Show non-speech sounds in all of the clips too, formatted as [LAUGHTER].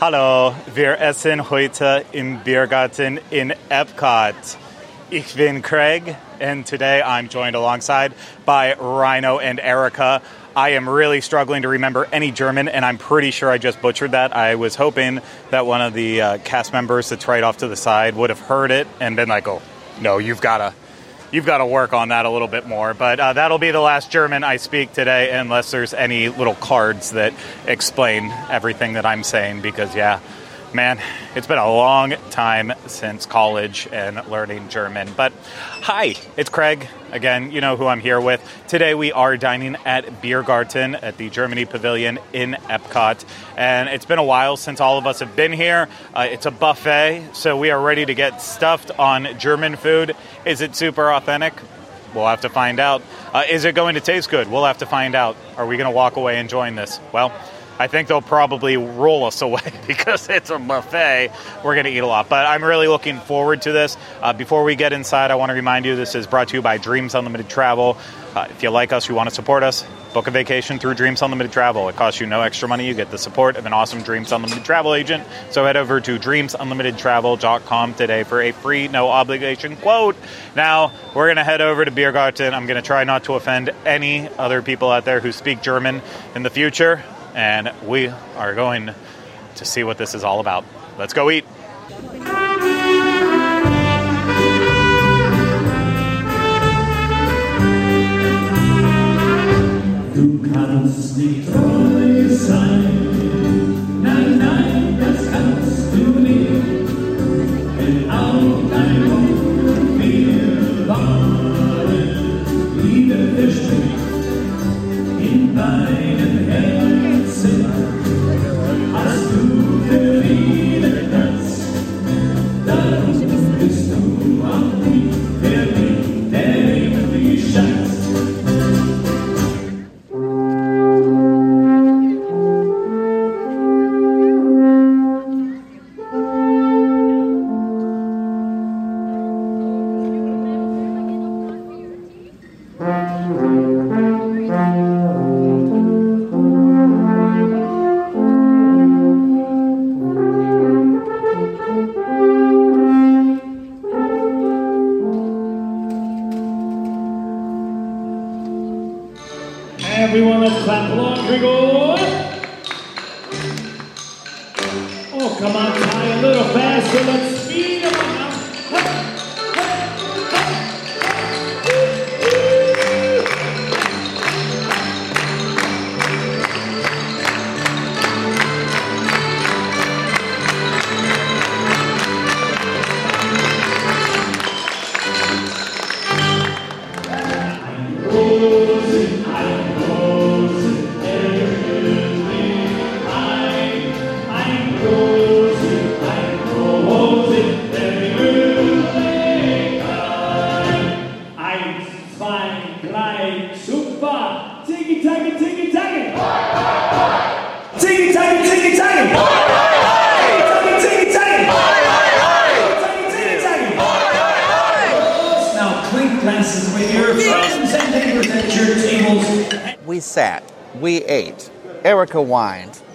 Hallo, wir essen heute im Biergarten in Epcot. Ich bin Craig, and today I'm joined alongside by Rhino and Erica. I am really struggling to remember any German, and I'm pretty sure I just butchered that. I was hoping that one of the uh, cast members that's right off to the side would have heard it and been like, "Oh, no, you've got to." You've got to work on that a little bit more, but uh, that'll be the last German I speak today, unless there's any little cards that explain everything that I'm saying. Because, yeah, Man, it's been a long time since college and learning German. But hi, it's Craig. Again, you know who I'm here with. Today we are dining at Biergarten at the Germany Pavilion in Epcot. And it's been a while since all of us have been here. Uh, it's a buffet, so we are ready to get stuffed on German food. Is it super authentic? We'll have to find out. Uh, is it going to taste good? We'll have to find out. Are we going to walk away enjoying this? Well, I think they'll probably roll us away [LAUGHS] because it's a buffet. We're going to eat a lot. But I'm really looking forward to this. Uh, before we get inside, I want to remind you this is brought to you by Dreams Unlimited Travel. Uh, if you like us, you want to support us, book a vacation through Dreams Unlimited Travel. It costs you no extra money. You get the support of an awesome Dreams Unlimited travel agent. So head over to dreamsunlimitedtravel.com today for a free, no obligation quote. Now, we're going to head over to Biergarten. I'm going to try not to offend any other people out there who speak German in the future and we are going to see what this is all about. Let's go eat. Du kannst nicht du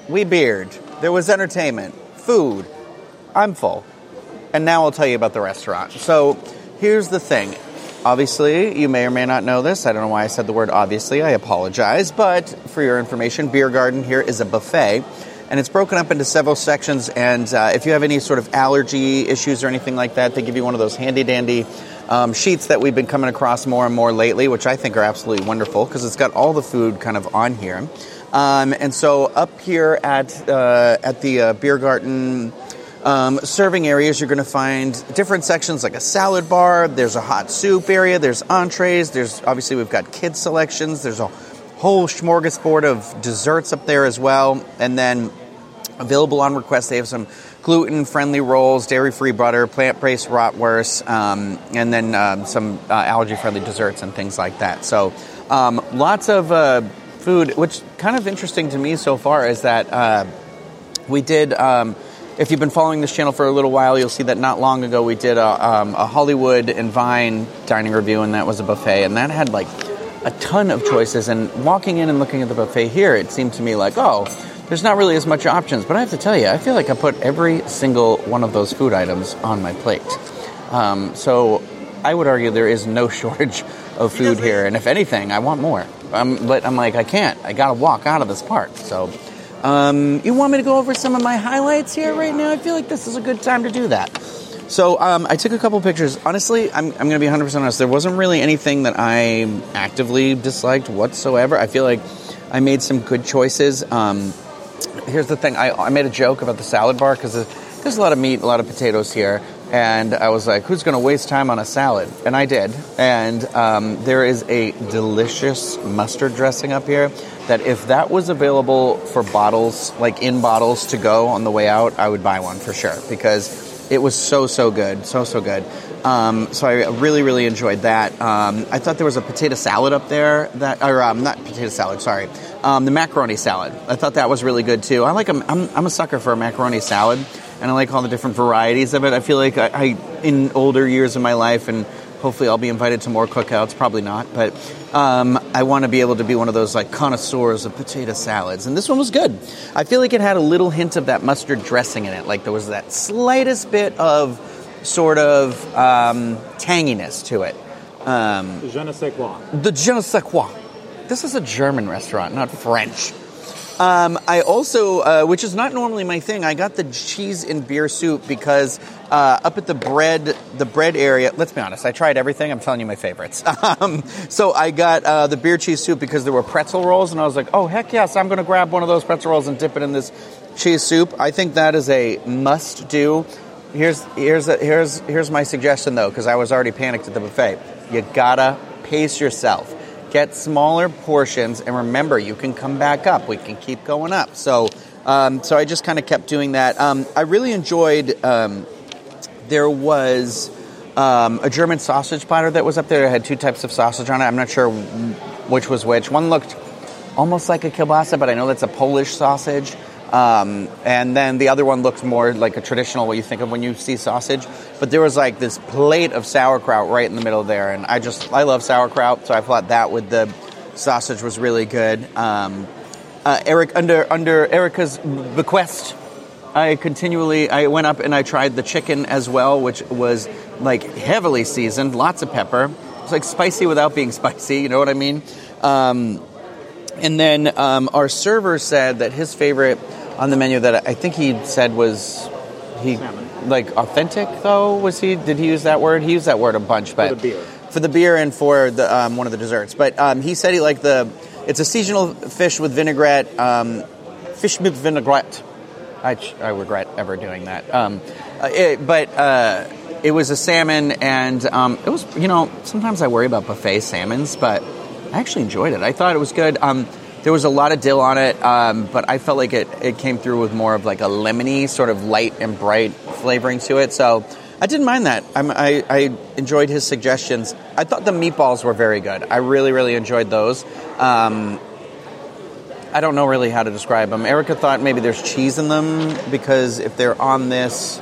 we beered, there was entertainment, food. I'm full. And now I'll tell you about the restaurant. So here's the thing. Obviously, you may or may not know this. I don't know why I said the word obviously. I apologize. But for your information, Biergarten here is a buffet. And it's broken up into several sections. And uh, if you have any sort of allergy issues or anything like that, they give you one of those handy dandy um, sheets that we've been coming across more and more lately, which I think are absolutely wonderful because it's got all the food kind of on here. Um, and so up here at uh, at the uh, Biergarten um, serving areas, you're going to find different sections like a salad bar. There's a hot soup area. There's entrees. There's obviously we've got kids selections. There's a whole smorgasbord of desserts up there as well, and then available on request. They have some gluten friendly rolls, dairy free butter, plant based rotwurst, um, and then um, some uh, allergy friendly desserts and things like that. So um, lots of uh, food, which kind of interesting to me so far is that uh, we did. Um, if you've been following this channel for a little while, you'll see that not long ago we did a, um, a Hollywood and Vine dining review, and that was a buffet, and that had like a ton of choices. And walking in and looking at the buffet here, it seemed to me like, oh, there's not really as much options. But I have to tell you, I feel like I put every single one of those food items on my plate. Um, so I would argue there is no [LAUGHS] shortage of food here, and if anything, I want more. Um, but I'm like, I can't. I got to walk out of this park. So, um, you want me to go over some of my highlights here right now? I feel like this is a good time to do that. So um, I took a couple pictures. Honestly, I'm, I'm to be 100% honest. There wasn't really anything that I actively disliked whatsoever. I feel like I made some good choices. Um, here's the thing I, I made a joke about the salad bar because there's a lot of meat, a lot of potatoes here. And I was like, who's going to waste time on a salad? And I did. And um, there is a delicious mustard dressing up here that if that was available for bottles, like in bottles to go on the way out, I would buy one for sure because it was so, so good. So, so good. Um, so I really, really enjoyed that. Um, I thought there was a potato salad up there that, or um, not potato salad, sorry, um, the macaroni salad. I thought that was really good too. I like a, I'm, I'm a sucker for a macaroni salad and I like all the different varieties of it. I feel like I, I, in older years of my life, and hopefully I'll be invited to more cookouts. Probably not, but um, I want to be able to be one of those like connoisseurs of potato salads. And this one was good. I feel like it had a little hint of that mustard dressing in it. Like there was that slightest bit of sort of um, tanginess to it. Um, Je ne sais quoi. the je ne sais quoi. This is a German restaurant, not French. Um, I also, uh, which is not normally my thing, I got the cheese and beer soup because uh, up at the bread, the bread area. Let's be honest, I tried everything. I'm telling you my favorites. [LAUGHS] Um, so I got uh, the beer cheese soup because there were pretzel rolls, and I was like, oh heck yes, I'm going to grab one of those pretzel rolls and dip it in this cheese soup. I think that is a must do. Here's here's a, here's here's my suggestion though, because I was already panicked at the buffet. You gotta pace yourself get smaller portions, and remember, you can come back up. We can keep going up. So, um, so I just kind of kept doing that. Um, I really enjoyed. Um, there was um, a German sausage platter that was up there. It had two types of sausage on it. I'm not sure which was which. One looked almost like a kielbasa, but I know that's a Polish sausage. Um, and then the other one looked more like a traditional what you think of when you see sausage. But there was like this plate of sauerkraut right in the middle there, and I just I love sauerkraut, so I thought that with the sausage was really good. Um, uh, Eric under under Erica's bequest, I continually I went up and I tried the chicken as well, which was like heavily seasoned, lots of pepper. It's like spicy without being [LAUGHS] spicy. You know what I mean? Um, and then um, our server said that his favorite on the menu that I think he said was he Salmon. like authentic though? Was he did he use that word? He used that word a bunch but for the beer. for the beer and for the um, one of the desserts. But um, he said he liked the it's a seasonal fish with vinaigrette um, fish with vinaigrette. I, I regret ever doing that. Um, uh, it, but uh, it was a salmon and um, it was you know sometimes I worry about buffet salmons but I actually enjoyed it I thought it was good um, there was a lot of dill on it, um, but I felt like it, it came through with more of like a lemony, sort of light and bright flavoring to it. So I didn't mind that. I'm, I, I enjoyed his suggestions. I thought the meatballs were very good. I really, really enjoyed those. Um, I don't know really how to describe them. Erica thought maybe there's cheese in them because if they're on this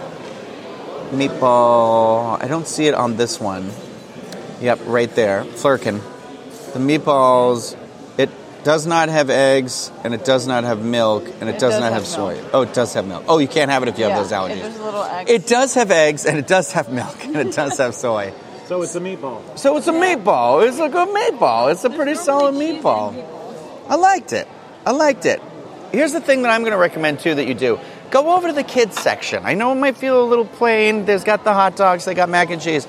meatball, I don't see it on this one. Yep, right there, Flurkin. The meatballs, it does not have eggs and it does not have milk and it, It does, does not have have soy. milk. Oh, it does have milk. Oh, you can't have it if you Yeah, have those it- allergies. little eggs. It does have eggs and it does have milk and it does have soy. [LAUGHS] So it's a meatball. So it's a meatball. It's like a meatball. It's a pretty solid meatball. I liked it. I liked it. Here's the thing that I'm going to recommend too that you do. Go over to the kids section. I know it might feel a little plain. There's got the hot dogs, they got mac and cheese.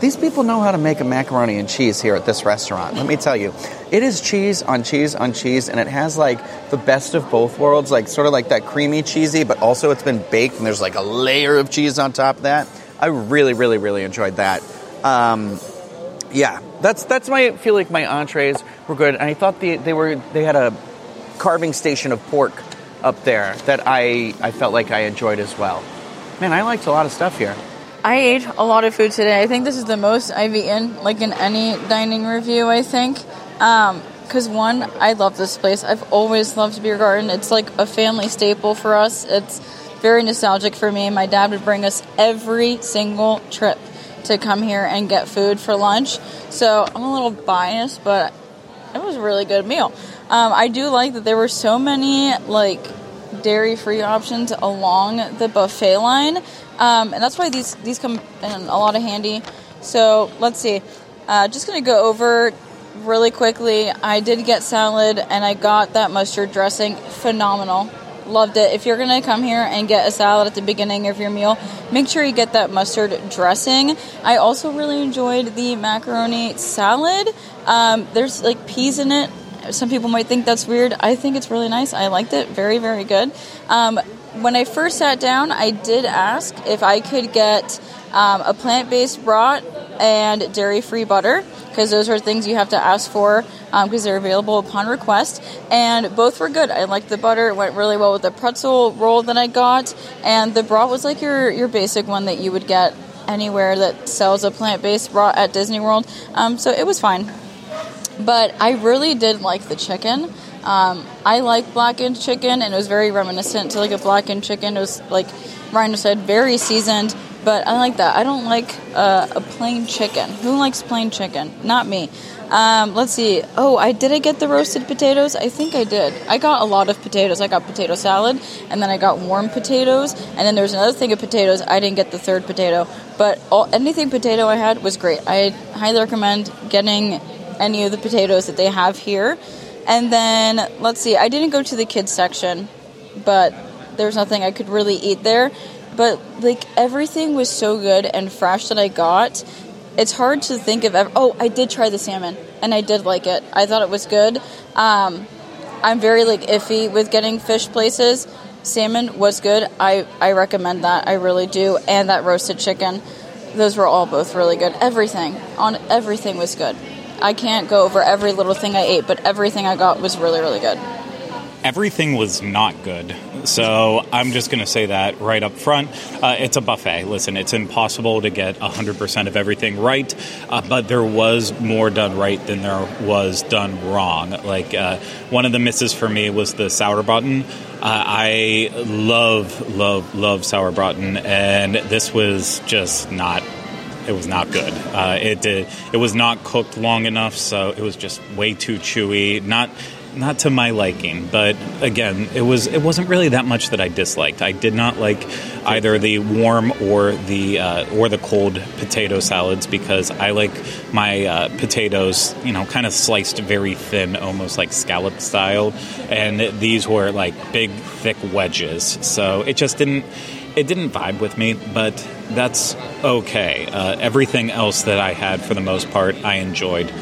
These people know how to make a macaroni and cheese here at this restaurant. Let me tell you. It is cheese on cheese on cheese and it has like the best of both worlds, like sort of like that creamy cheesy, but also it's been baked and there's like a layer of cheese on top of that. I really really really enjoyed that. Um, yeah, that's that's my I feel like my entrees were good, and I thought the, they were they had a carving station of pork up there that I I felt like I enjoyed as well. Man, I liked a lot of stuff here. I ate a lot of food today. I think this is the most I've eaten, like in any dining review. I think, because one, I love this place. I've always loved Biergarten. It's like a family staple for us. It's very nostalgic for me. My dad would bring us every single trip to come here and get food for lunch. So I'm a little biased, but it was a really good meal. Um, I do like that there were so many like dairy free options along the buffet line, um, and that's why these these come in a lot of handy. So let's see. Uh, just gonna go over really quickly. I did get salad, and I got that mustard dressing. Phenomenal. Loved it. If you're gonna come here and get a salad at the beginning of your meal, make sure you get that mustard dressing. I also really enjoyed the macaroni salad. Um, there's like peas in it. Some people might think that's weird. I think it's really nice. I liked it. Very, very good. Um, when I first sat down, I did ask if I could get um, a plant based brat and dairy free butter because those are things you have to ask for because they're available upon request. And both were good. I liked the butter; it went really well with the pretzel roll that I got, and the brat was like your your basic one that you would get anywhere that sells a plant based brat at Disney World. Um, so it was fine. But I really did like the chicken. Um, I like blackened chicken, and it was very reminiscent to like a blackened chicken. It was like Ryan said, very seasoned. But I like that. I don't like uh, a plain chicken. Who likes plain chicken? Not me. Um, let's see. Oh, I did I get the roasted potatoes? I think I did. I got a lot of potatoes. I got potato salad, and then I got warm potatoes, and then there was another thing of potatoes. I didn't get the third potato, but all, anything potato I had was great. I highly recommend getting any of the potatoes that they have here. And then let's see. I didn't go to the kids section, but there's nothing I could really eat there. But like everything was so good and fresh that I got. It's hard to think of. Ever- oh, I did try the salmon, and I did like it. I thought it was good. Um, I'm very like iffy with getting fish places. Salmon was good. I I recommend that. I really do. And that roasted chicken, those were all both really good. Everything on everything was good. I can't go over every little thing I ate, but everything I got was really really good. Everything was not good. So I'm just going to say that right up front. Uh, it's a buffet. Listen, it's impossible to get 100% of everything right, uh, but there was more done right than there was done wrong. Like uh, one of the misses for me was the sauerbraten. Uh, I love, love, love sour sauerbraten, and this was just not it was not good. Uh, it did. It was not cooked long enough, so it was just way too chewy. Not not to my liking, but again, it was it wasn't really that much that I disliked. I did not like either the warm or the uh, or the cold potato salads because I like my uh, potatoes, you know, kind of sliced very thin, almost like scallop style, and these were like big, thick wedges. So it just didn't it didn't vibe with me, but that's okay. Uh, everything else that I had, for the most part, I enjoyed.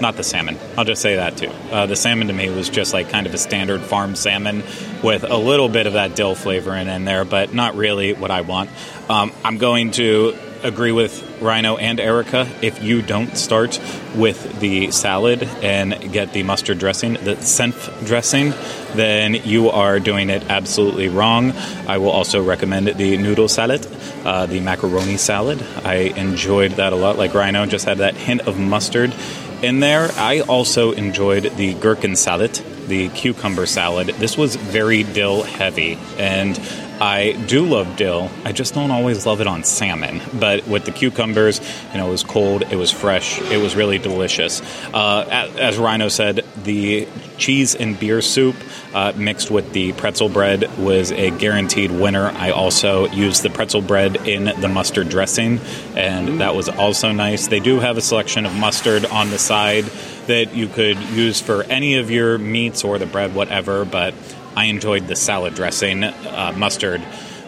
Not the salmon. I'll just say that too. Uh, the salmon to me was just like kind of a standard farm salmon with a little bit of that dill flavor in, in there, but not really what I want. Um, I'm going to agree with Rhino and Erica. If you don't start with the salad and get the mustard dressing, the senf dressing, then you are doing it absolutely wrong. I will also recommend the noodle salad, uh, the macaroni salad. I enjoyed that a lot. Like Rhino just had that hint of mustard in there. I also enjoyed the gherkin salad, the cucumber salad. This was very dill heavy, and I do love dill. I just don't always love it on salmon. But with the cucumbers, you know, it was cold, it was fresh, it was really delicious. Uh, as Rhino said, the cheese and beer soup uh, mixed with the pretzel bread was a guaranteed winner. I also used the pretzel bread in the mustard dressing, and that was also nice. They do have a selection of mustard on the side that you could use for any of your meats or the bread, whatever, but I enjoyed the salad dressing, uh, mustard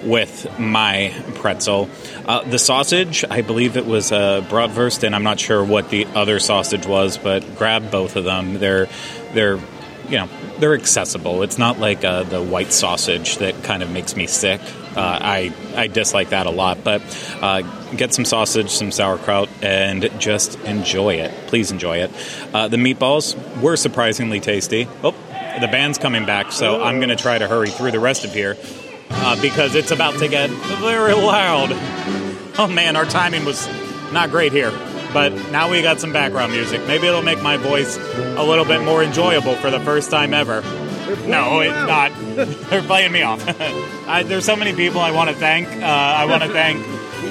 with my pretzel. Uh, the sausage, I believe it was a bratwurst, and I'm not sure what the other sausage was, but grab both of them. They're they're you know they're accessible. It's not like uh, the white sausage that kind of makes me sick. Uh, I I dislike that a lot. But uh, get some sausage, some sauerkraut, and just enjoy it. Please enjoy it. Uh, the meatballs were surprisingly tasty. Oh, the band's coming back, so I'm going to try to hurry through the rest of here uh, because it's about to get very loud. Oh man, our timing was not great here. But now we got some background music. Maybe it'll make my voice a little bit more enjoyable for the first time ever. No, it's not. [LAUGHS] They're playing me off. [LAUGHS] I, there's so many people I want to thank. Uh, I want to thank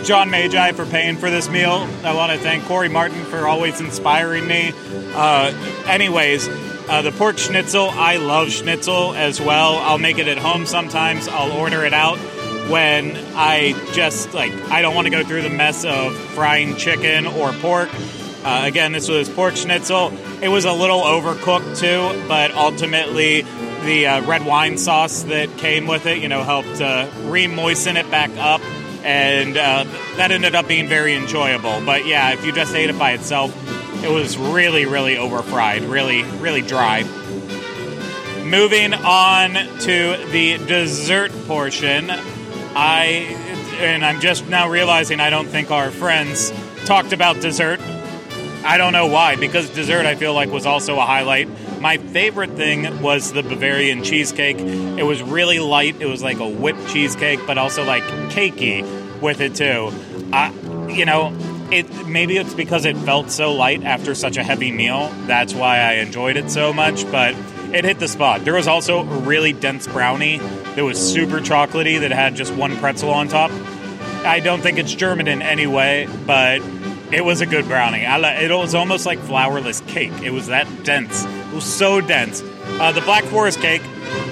John Magi for paying for this meal. I want to thank Corey Martin for always inspiring me. Uh, anyways, Uh, the pork schnitzel, I love schnitzel as well. I'll make it at home sometimes. I'll order it out when I just like I don't want to go through the mess of frying chicken or pork. Uh, again, this was pork schnitzel. It was a little overcooked too, but ultimately the uh, red wine sauce that came with it, you know, helped uh, re-moisten it back up, and uh, that ended up being very enjoyable. But yeah, if you just ate it by itself, it was really, really overfried, really, really dry. Moving on to the dessert portion, I and I'm just now realizing I don't think our friends talked about dessert. I don't know why, because dessert I feel like was also a highlight. My favorite thing was the Bavarian cheesecake. It was really light. It was like a whipped cheesecake, but also like cakey with it too. I, you know, it maybe it's because it felt so light after such a heavy meal. That's why I enjoyed it so much. But it hit the spot. There was also a really dense brownie that was super chocolatey that had just one pretzel on top. I don't think it's German in any way, but it was a good brownie. it was almost like flourless cake. It was that dense. It was so dense. Uh, the Black Forest cake,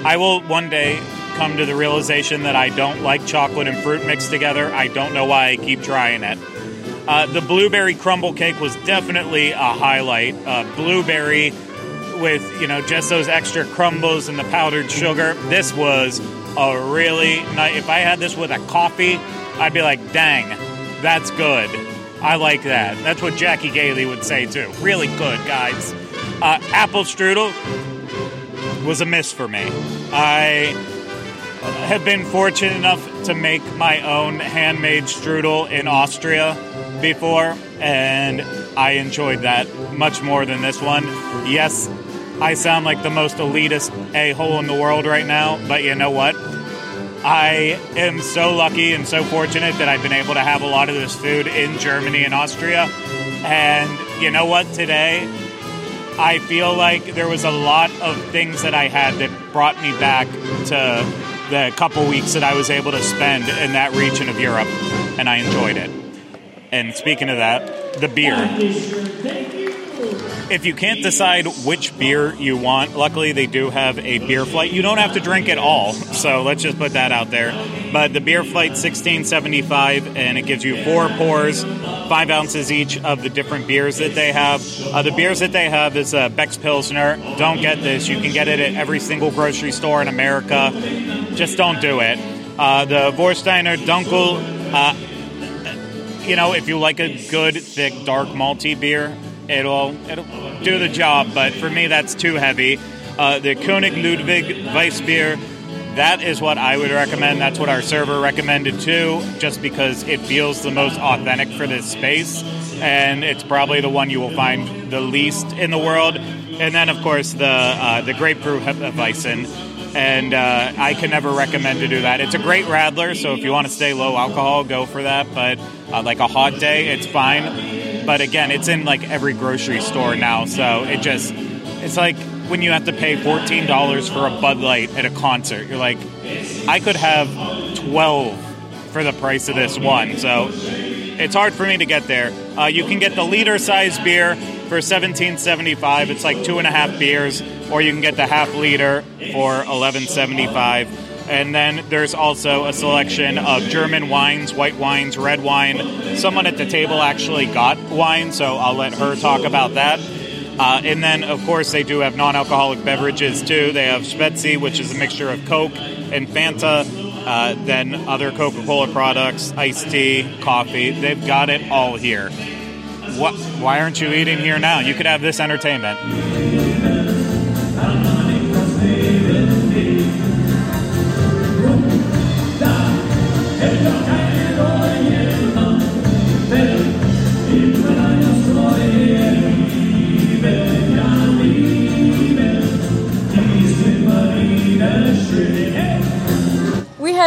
I will one day come to the realization that I don't like chocolate and fruit mixed together. I don't know why I keep trying it. Uh, the blueberry crumble cake was definitely a highlight. Uh, blueberry with you know just those extra crumbles and the powdered sugar. This was a really nice. If I had this with a coffee, I'd be like, "Dang, that's good." I like that. That's what Jackie Gailey would say too. Really good, guys. Uh, apple strudel was a miss for me. I have been fortunate enough to make my own handmade strudel in Austria before, and I enjoyed that much more than this one. Yes, I sound like the most elitist a hole in the world right now, but you know what? I am so lucky and so fortunate that I've been able to have a lot of this food in Germany and Austria. And you know what? Today, I feel like there was a lot of things that I had that brought me back to the couple weeks that I was able to spend in that region of Europe, and I enjoyed it. And speaking of that, the beer if you can't decide which beer you want, luckily they do have a beer flight. You don't have to drink it all, so let's just put that out there. But the beer flight 1675, and it gives you four pours, five ounces each of the different beers that they have. Uh, the beers that they have is uh, Beck's Pilsner. Don't get this; you can get it at every single grocery store in America. Just don't do it. Uh, the Warsteiner Dunkel. You know, if you like a good, thick, dark malty beer, it'll it'll do the job. But for me, that's too heavy. Uh, the König Ludwig Weissbier, that is what I would recommend. That's what our server recommended too, just because it feels the most authentic for this space, and it's probably the one you will find the least in the world. And then, of course, the uh, the grapefruit Weizen. And uh, I can never recommend to do that. It's a great radler, so if you want to stay low alcohol, go for that. But uh, like a hot day, it's fine but again, it's in like every grocery store now, so it just it's like when you have to pay fourteen dollars for a Bud Light at a concert. You're like, I could have twelve for the price of this one. So it's hard for me to get there. Uh, you can get the liter size beer for seventeen seventy five. It's like two and a half beers, or you can get the half liter for eleven seventy five. And then there's also a selection of German wines, white wines, red wine. Someone at the table actually got wine, so I'll let her talk about that. Uh, and then, of course, they do have non alcoholic beverages too. They have Spezi, which is a mixture of Coke and Fanta, uh, then other Coca Cola products, iced tea, coffee. They've got it all here. What, why aren't you eating here now? You could have this entertainment.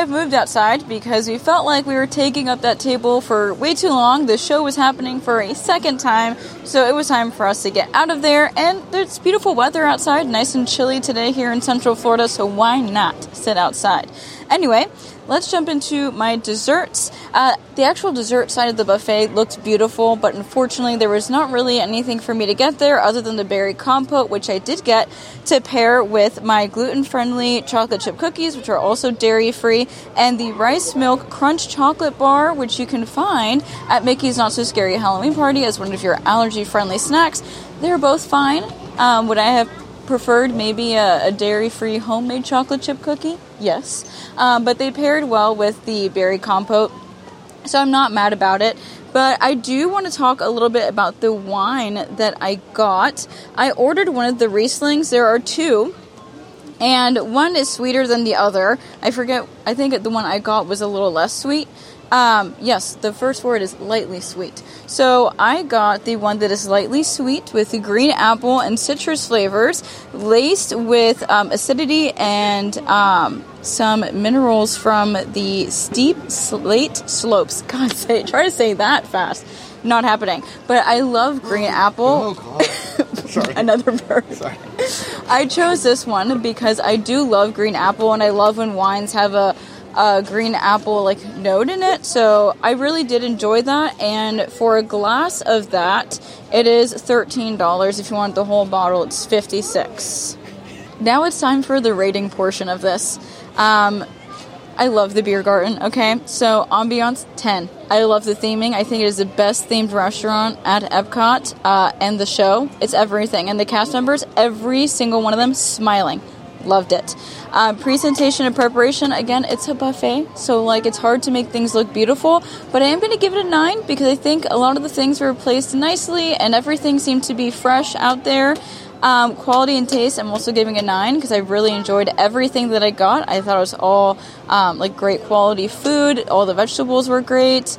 Have moved outside because we felt like we were taking up that table for way too long. The show was happening for a second time, so it was time for us to get out of there. And there's beautiful weather outside, nice and chilly today here in Central Florida, so why not sit outside? Anyway, let's jump into my desserts. Uh, the actual dessert side of the buffet looked beautiful, but unfortunately, there was not really anything for me to get there other than the berry compote, which I did get to pair with my gluten friendly chocolate chip cookies, which are also dairy free, and the rice milk crunch chocolate bar, which you can find at Mickey's Not So Scary Halloween Party as one of your allergy friendly snacks. They're both fine. Um, would I have preferred maybe a, a dairy free homemade chocolate chip cookie? Yes. Um, but they paired well with the berry compote, so I'm not mad about it. But I do want to talk a little bit about the wine that I got. I ordered one of the Rieslings. There are two and one is sweeter than the other. I forget. I think the one I got was a little less sweet. Um, yes, the first word is lightly sweet. So I got the one that is lightly sweet with the green apple and citrus flavors, laced with um, acidity and um, some minerals from the steep slate slopes. [LAUGHS] God, say try to say that fast. Not happening. But I love green apple. [LAUGHS] Another bird. Sorry. I chose this one because I do love green apple, and I love when wines have a, a green apple like note in it. So I really did enjoy that. And for a glass of that, it is thirteen dollars. If you want the whole bottle, it's fifty six. Now it's time for the rating portion of this. Um, I love the Biergarten. Okay, so ambiance ten. I love the theming. I think it is the best themed restaurant at Epcot uh, and the show. It's everything, and the cast members, every single one of them, smiling. Loved it. Uh, presentation and preparation. Again, it's a buffet, so like it's hard to make things look beautiful. But I am going to give it a nine because I think a lot of the things were placed nicely, and everything seemed to be fresh out there. Um, quality and taste, I'm also giving a nine because I really enjoyed everything that I got. I thought it was all um, like great quality food. All the vegetables were great,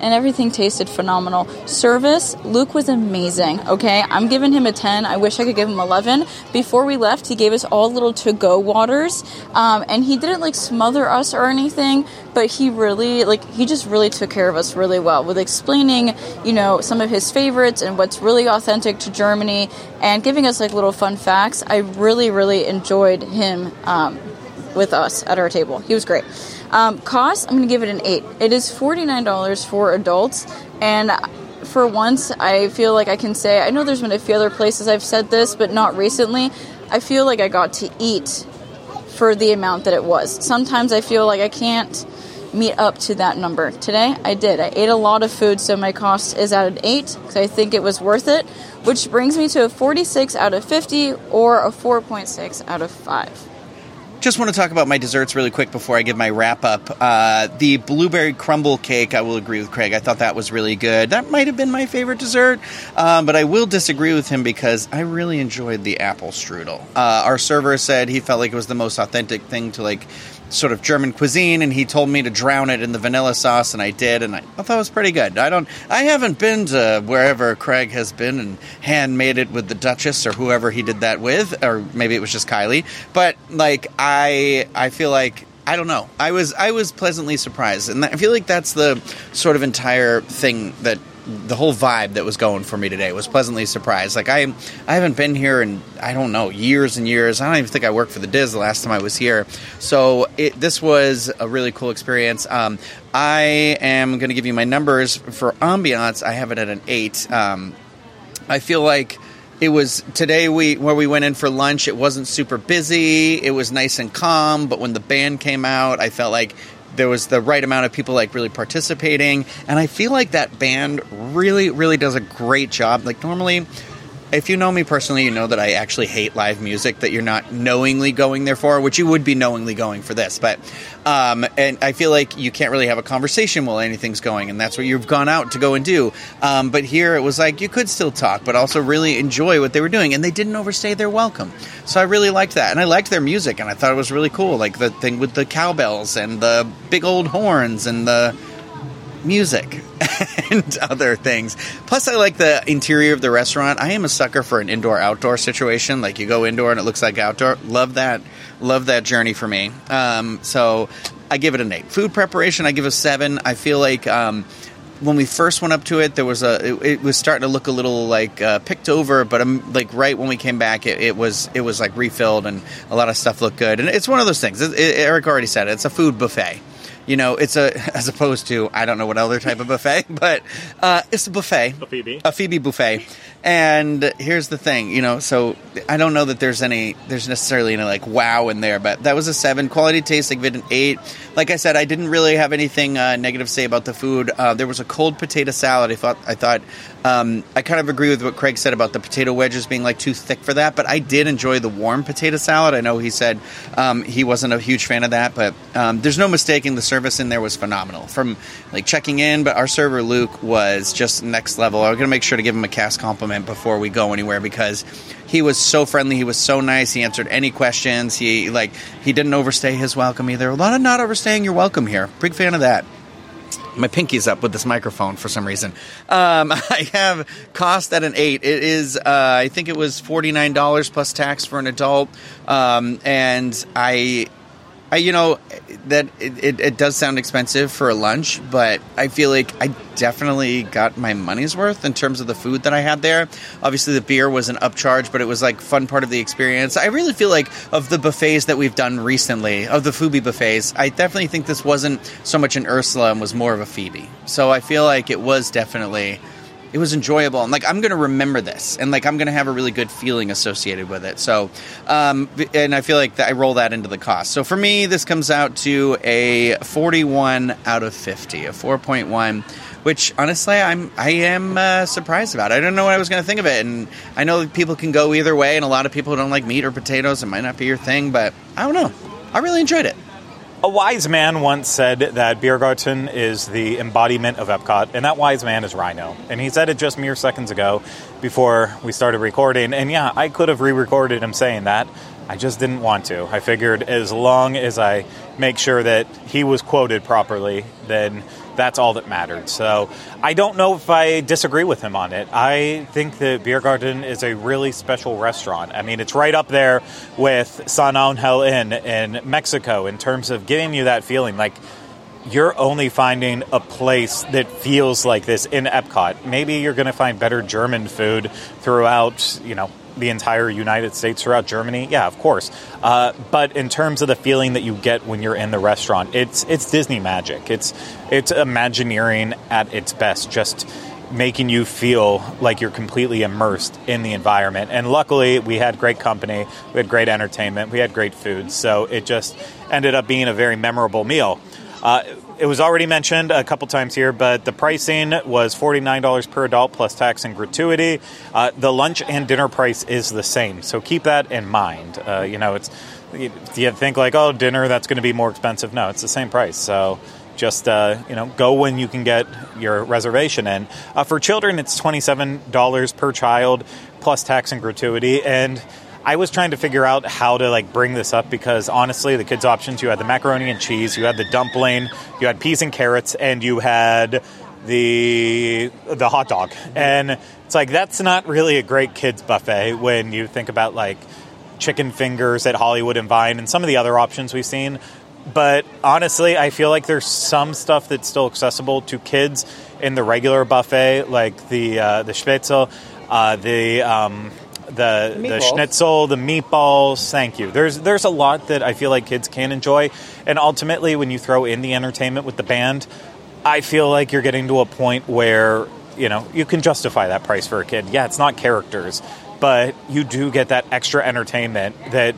and everything tasted phenomenal. Service, Luke was amazing. Okay, I'm giving him a 10. I wish I could give him 11. Before we left, he gave us all little to-go waters, um, and he didn't like smother us or anything, but he really like he just really took care of us really well with explaining, you know, some of his favorites and what's really authentic to Germany, and giving us like little fun facts. I really, really enjoyed him. Um, with us at our table. He was great. Um, cost, I'm going to give it an 8. It is $49 for adults, and for once, I feel like I can say, I know there's been a few other places I've said this, but not recently. I feel like I got to eat for the amount that it was. Sometimes I feel like I can't meet up to that number. Today, I did. I ate a lot of food, so my cost is at an 8 because I think it was worth it, which brings me to a 46 out of 50 or a 4.6 out of 5. Just want to talk about my desserts really quick before I give my wrap up. Uh, the blueberry crumble cake, I will agree with Craig. I thought that was really good. That might have been my favorite dessert, um, but I will disagree with him because I really enjoyed the apple strudel. Uh, our server said he felt like it was the most authentic thing to like sort of German cuisine, and he told me to drown it in the vanilla sauce, and I did, and I thought it was pretty good. I don't, I haven't been to wherever Craig has been and handmade it with the Duchess or whoever he did that with, or maybe it was just Kylie. But like, I, I feel like. I don't know. I was I was pleasantly surprised, and I feel like that's the sort of entire thing that the whole vibe that was going for me today was pleasantly surprised. Like I, I haven't been here in I don't know years and years. I don't even think I worked for the DIS the last time I was here. So it, this was a really cool experience. Um, I am going to give you my numbers for ambiance. I have it at an eight. Um, I feel like it was today we where we went in for lunch it wasn't super busy it was nice and calm but when the band came out i felt like there was the right amount of people like really participating. And i feel like that band really really does a great job. Like normally if you know me personally you know that i actually hate live music that you're not knowingly going there for which you would be knowingly going for this. But um, and i feel like you can't really have a conversation while anything's going and that's what you've gone out to go and do. Um, but here it was like you could still talk but also really enjoy what they were doing and they didn't overstay their welcome. So i really liked that and i liked their music and i thought it was really cool like the thing with the cowbells and the big old horns and the music [LAUGHS] and other things. Plus, I like the interior of the restaurant. I am a sucker for an indoor outdoor situation. Like you go indoor and it looks like outdoor. Love that. Love that journey for me. Um, so I give it an eight. Food preparation, I give a seven. I feel like. Um, when we first went up to it, there was a it, it was starting to look a little like uh, picked over, but um, like right when we came back, it, it was it was like refilled and a lot of stuff looked good. And it's one of those things. It, Eric already said it, it's a food buffet. You know, it's a [LAUGHS] as opposed to I don't know what other type of buffet, [LAUGHS] but uh, it's a buffet, A Phoebe. a Phoebe buffet. And here's the thing, you know, so I don't know that there's any, there's necessarily any like wow in there, but that was a seven. Quality taste, like give it an eight. Like I said, I didn't really have anything uh, negative to say about the food. Uh, there was a cold potato salad. I thought, I thought, um, I kind of agree with what Craig said about the potato wedges being like too thick for that, but I did enjoy the warm potato salad. I know he said um, he wasn't a huge fan of that, but um, there's no mistaking the service in there was phenomenal. From like checking in, but our server Luke was just next level. I'm gonna make sure to give him a cast compliment before we go anywhere because he was so friendly. He was so nice. He answered any questions. He like he didn't overstay his welcome either. A lot of not overstaying your welcome here. Big fan of that. My pinky's up with this microphone for some reason. Um, [LAUGHS] I have cost at an eight. It is, uh, I think it was forty nine dollars plus tax for an adult, um, and I I, you know that it, it, it does sound expensive for a lunch, but I feel like I definitely got my money's worth in terms of the food that I had there. Obviously, the beer was an upcharge, but it was like fun part of the experience. I really feel like of the buffets that we've done recently, of the Fubi buffets, I definitely think this wasn't so much an Ursula and was more of a Phoebe. So I feel like it was definitely it was enjoyable. And like i'm gonna remember this and like i'm gonna have a really good feeling associated with it. So um, and i feel like i roll that into the cost. So for me this comes out to a 41 out of 50 a 4.1 which honestly i'm i am uh, surprised about. I don't know what i was going to think of it. And i know people can go either way and a lot of people don't like meat or potatoes it might not be your thing but i don't know. I really enjoyed it A wise man once said that Biergarten is the embodiment of Epcot, and that wise man is Rhino. And he said it just mere seconds ago before we started recording. And yeah, I could have re recorded him saying that. I just didn't want to. I figured as long as I make sure that he was quoted properly, then that's all that mattered. So I don't know if I disagree with him on it. I think that Biergarten is a really special restaurant. I mean, it's right up there with San Angel Inn in Mexico in terms of giving you that feeling like you're only finding a place that feels like this in Epcot. Maybe you're going to find better German food throughout, you know, the entire United States, throughout Germany. Yeah, of course. Uh, but in terms of the feeling that you get when you're in the restaurant, it's it's Disney magic. It's it's Imagineering at its best. Just making you feel like you're completely immersed in the environment. And luckily, we had great company, we had great entertainment, we had great food. So it just ended up being a very memorable meal. Uh, it was already mentioned a couple times here, but the pricing was $49 per adult plus tax and gratuity. Uh, the lunch and dinner price is the same, so keep that in mind. Uh, you know, it's you, you think like, oh, dinner that's going to be more expensive. No, it's the same price. So just uh, you know, go when you can get your reservation in. Uh, for children, it's twenty-seven dollars per child plus tax and gratuity, and I was trying to figure out how to like bring this up because honestly, the kids' options you had the macaroni and cheese, you had the dumpling, you had peas and carrots, and you had the the hot dog. And it's like that's not really a great kids buffet when you think about like chicken fingers at Hollywood and Vine and some of the other options we've seen. But honestly, I feel like there's some stuff that's still accessible to kids in the regular buffet, like the uh, the schnitzel, uh, the um, the the, schnitzel, the meatballs. Thank you. There's there's a lot that I feel like kids can enjoy, and ultimately, when you throw in the entertainment with the band, I feel like you're getting to a point where you know you can justify that price for a kid. Yeah, it's not characters, but you do get that extra entertainment that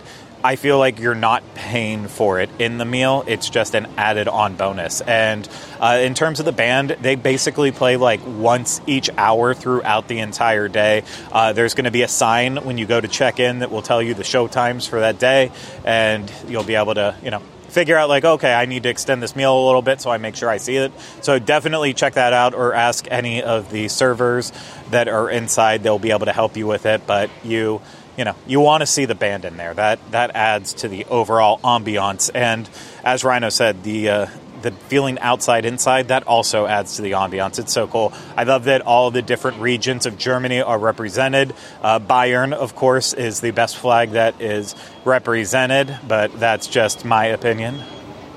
I feel like you're not paying for it in the meal. It's just an added on bonus. And uh, in terms of the band, they basically play like once each hour throughout the entire day. Uh, there's going to be a sign when you go to check in that will tell you the show times for that day, and you'll be able to, you know, figure out like okay i need to extend this meal a little bit so i make sure i see it so definitely check that out or ask any of the servers that are inside they'll be able to help you with it but you you know you want to see the band in there that that adds to the overall ambiance and as rhino said the uh, the feeling outside inside that also adds to the ambiance it's so cool i love that all the different regions of germany are represented uh, bayern of course is the best flag that is represented but that's just my opinion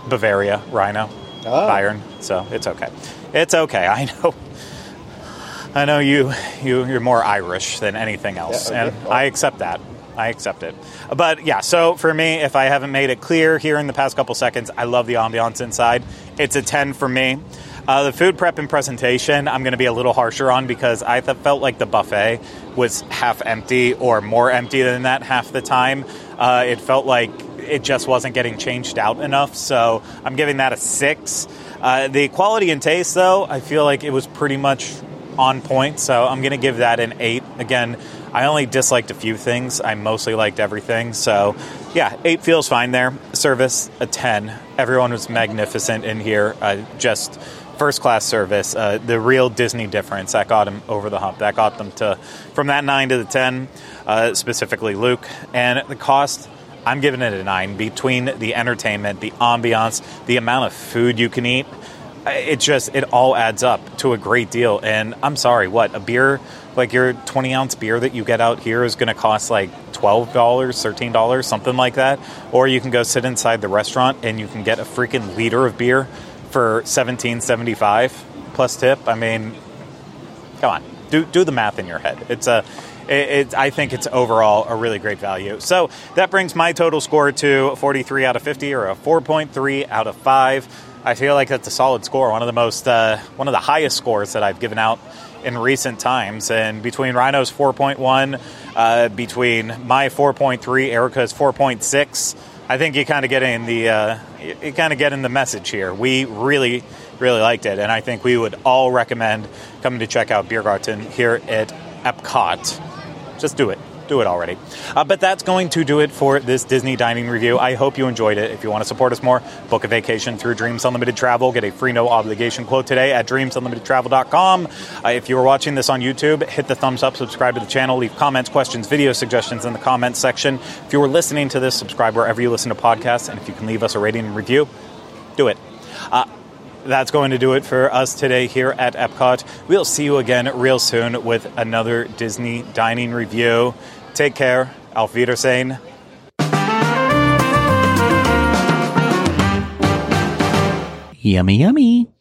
bavaria rhino Oh. Bayern, so it's okay. It's okay. [LAUGHS] I know. I know you, you you're more Irish than anything else, Yeah, okay. and I accept that. I accept it. But yeah, so for me, if I haven't made it clear here in the past couple seconds, I love the ambiance inside. It's a 10 for me. Uh, the food prep and presentation, I'm going to be a little harsher on because I th- felt like the buffet was half empty or more empty than that half the time. Uh, it felt like it just wasn't getting changed out enough, so I'm giving that a six. Uh, the quality and taste, though, I feel like it was pretty much on point, so I'm going to give that an 8. Again, I only disliked a few things. I mostly liked everything. So, yeah, 8 feels fine there. Service, a 10. Everyone was magnificent in here. Uh, just first class service. Uh, the real Disney difference that got them over the hump. That got them to from that 9 to the 10, uh, specifically Luke. And the cost, I'm giving it a 9. Between the entertainment, the ambiance, the amount of food you can eat, it just it all adds up to a great deal and i'm sorry what a beer like your 20 ounce beer that you get out here is going to cost like $12 $13 something like that or you can go sit inside the restaurant and you can get a freaking liter of beer for 17.75 plus tip i mean come on do, do the math in your head it's a it, it, I think it's overall a really great value. So that brings my total score to 43 out of 50, or a 4.3 out of 5. I feel like that's a solid score, one of the most, uh, one of the highest scores that I've given out in recent times. And between Rhino's 4.1, uh, between my 4.3, Erica's 4.6, I think you kind of get in the, uh, you, kind of get in the message here. We really, really liked it, and I think we would all recommend coming to check out Biergarten here at Epcot. Just do it. Do it already. Uh, but that's going to do it for this Disney dining review. I hope you enjoyed it. If you want to support us more, book a vacation through Dreams Unlimited Travel. Get a free no obligation quote today at dreamsunlimitedtravel.com. Uh, if you are watching this on YouTube, hit the thumbs up, subscribe to the channel, leave comments, questions, video suggestions in the comments section. If you are listening to this, subscribe wherever you listen to podcasts. And if you can leave us a rating and review, do it. Uh, that's going to do it for us today here at Epcot. We'll see you again real soon with another Disney dining review. Take care. Auf Wiedersehen. Yummy, yummy.